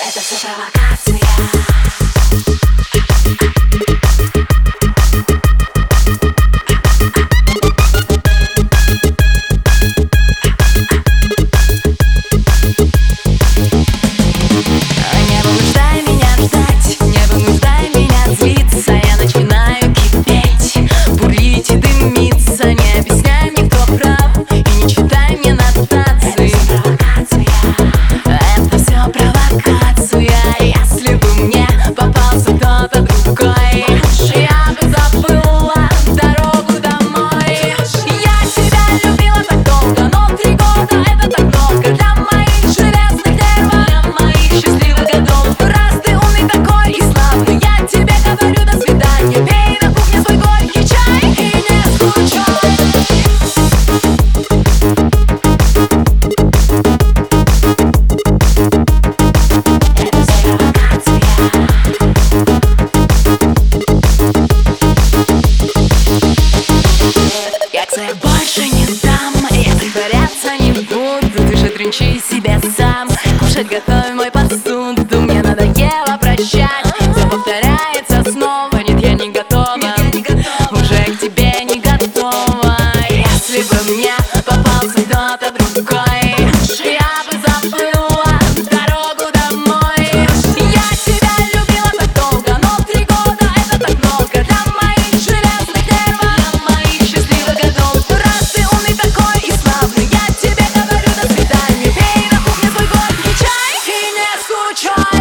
Это все провокация. Повторяться не буду, дыши, тренчи себя сам. Кушать готовим try.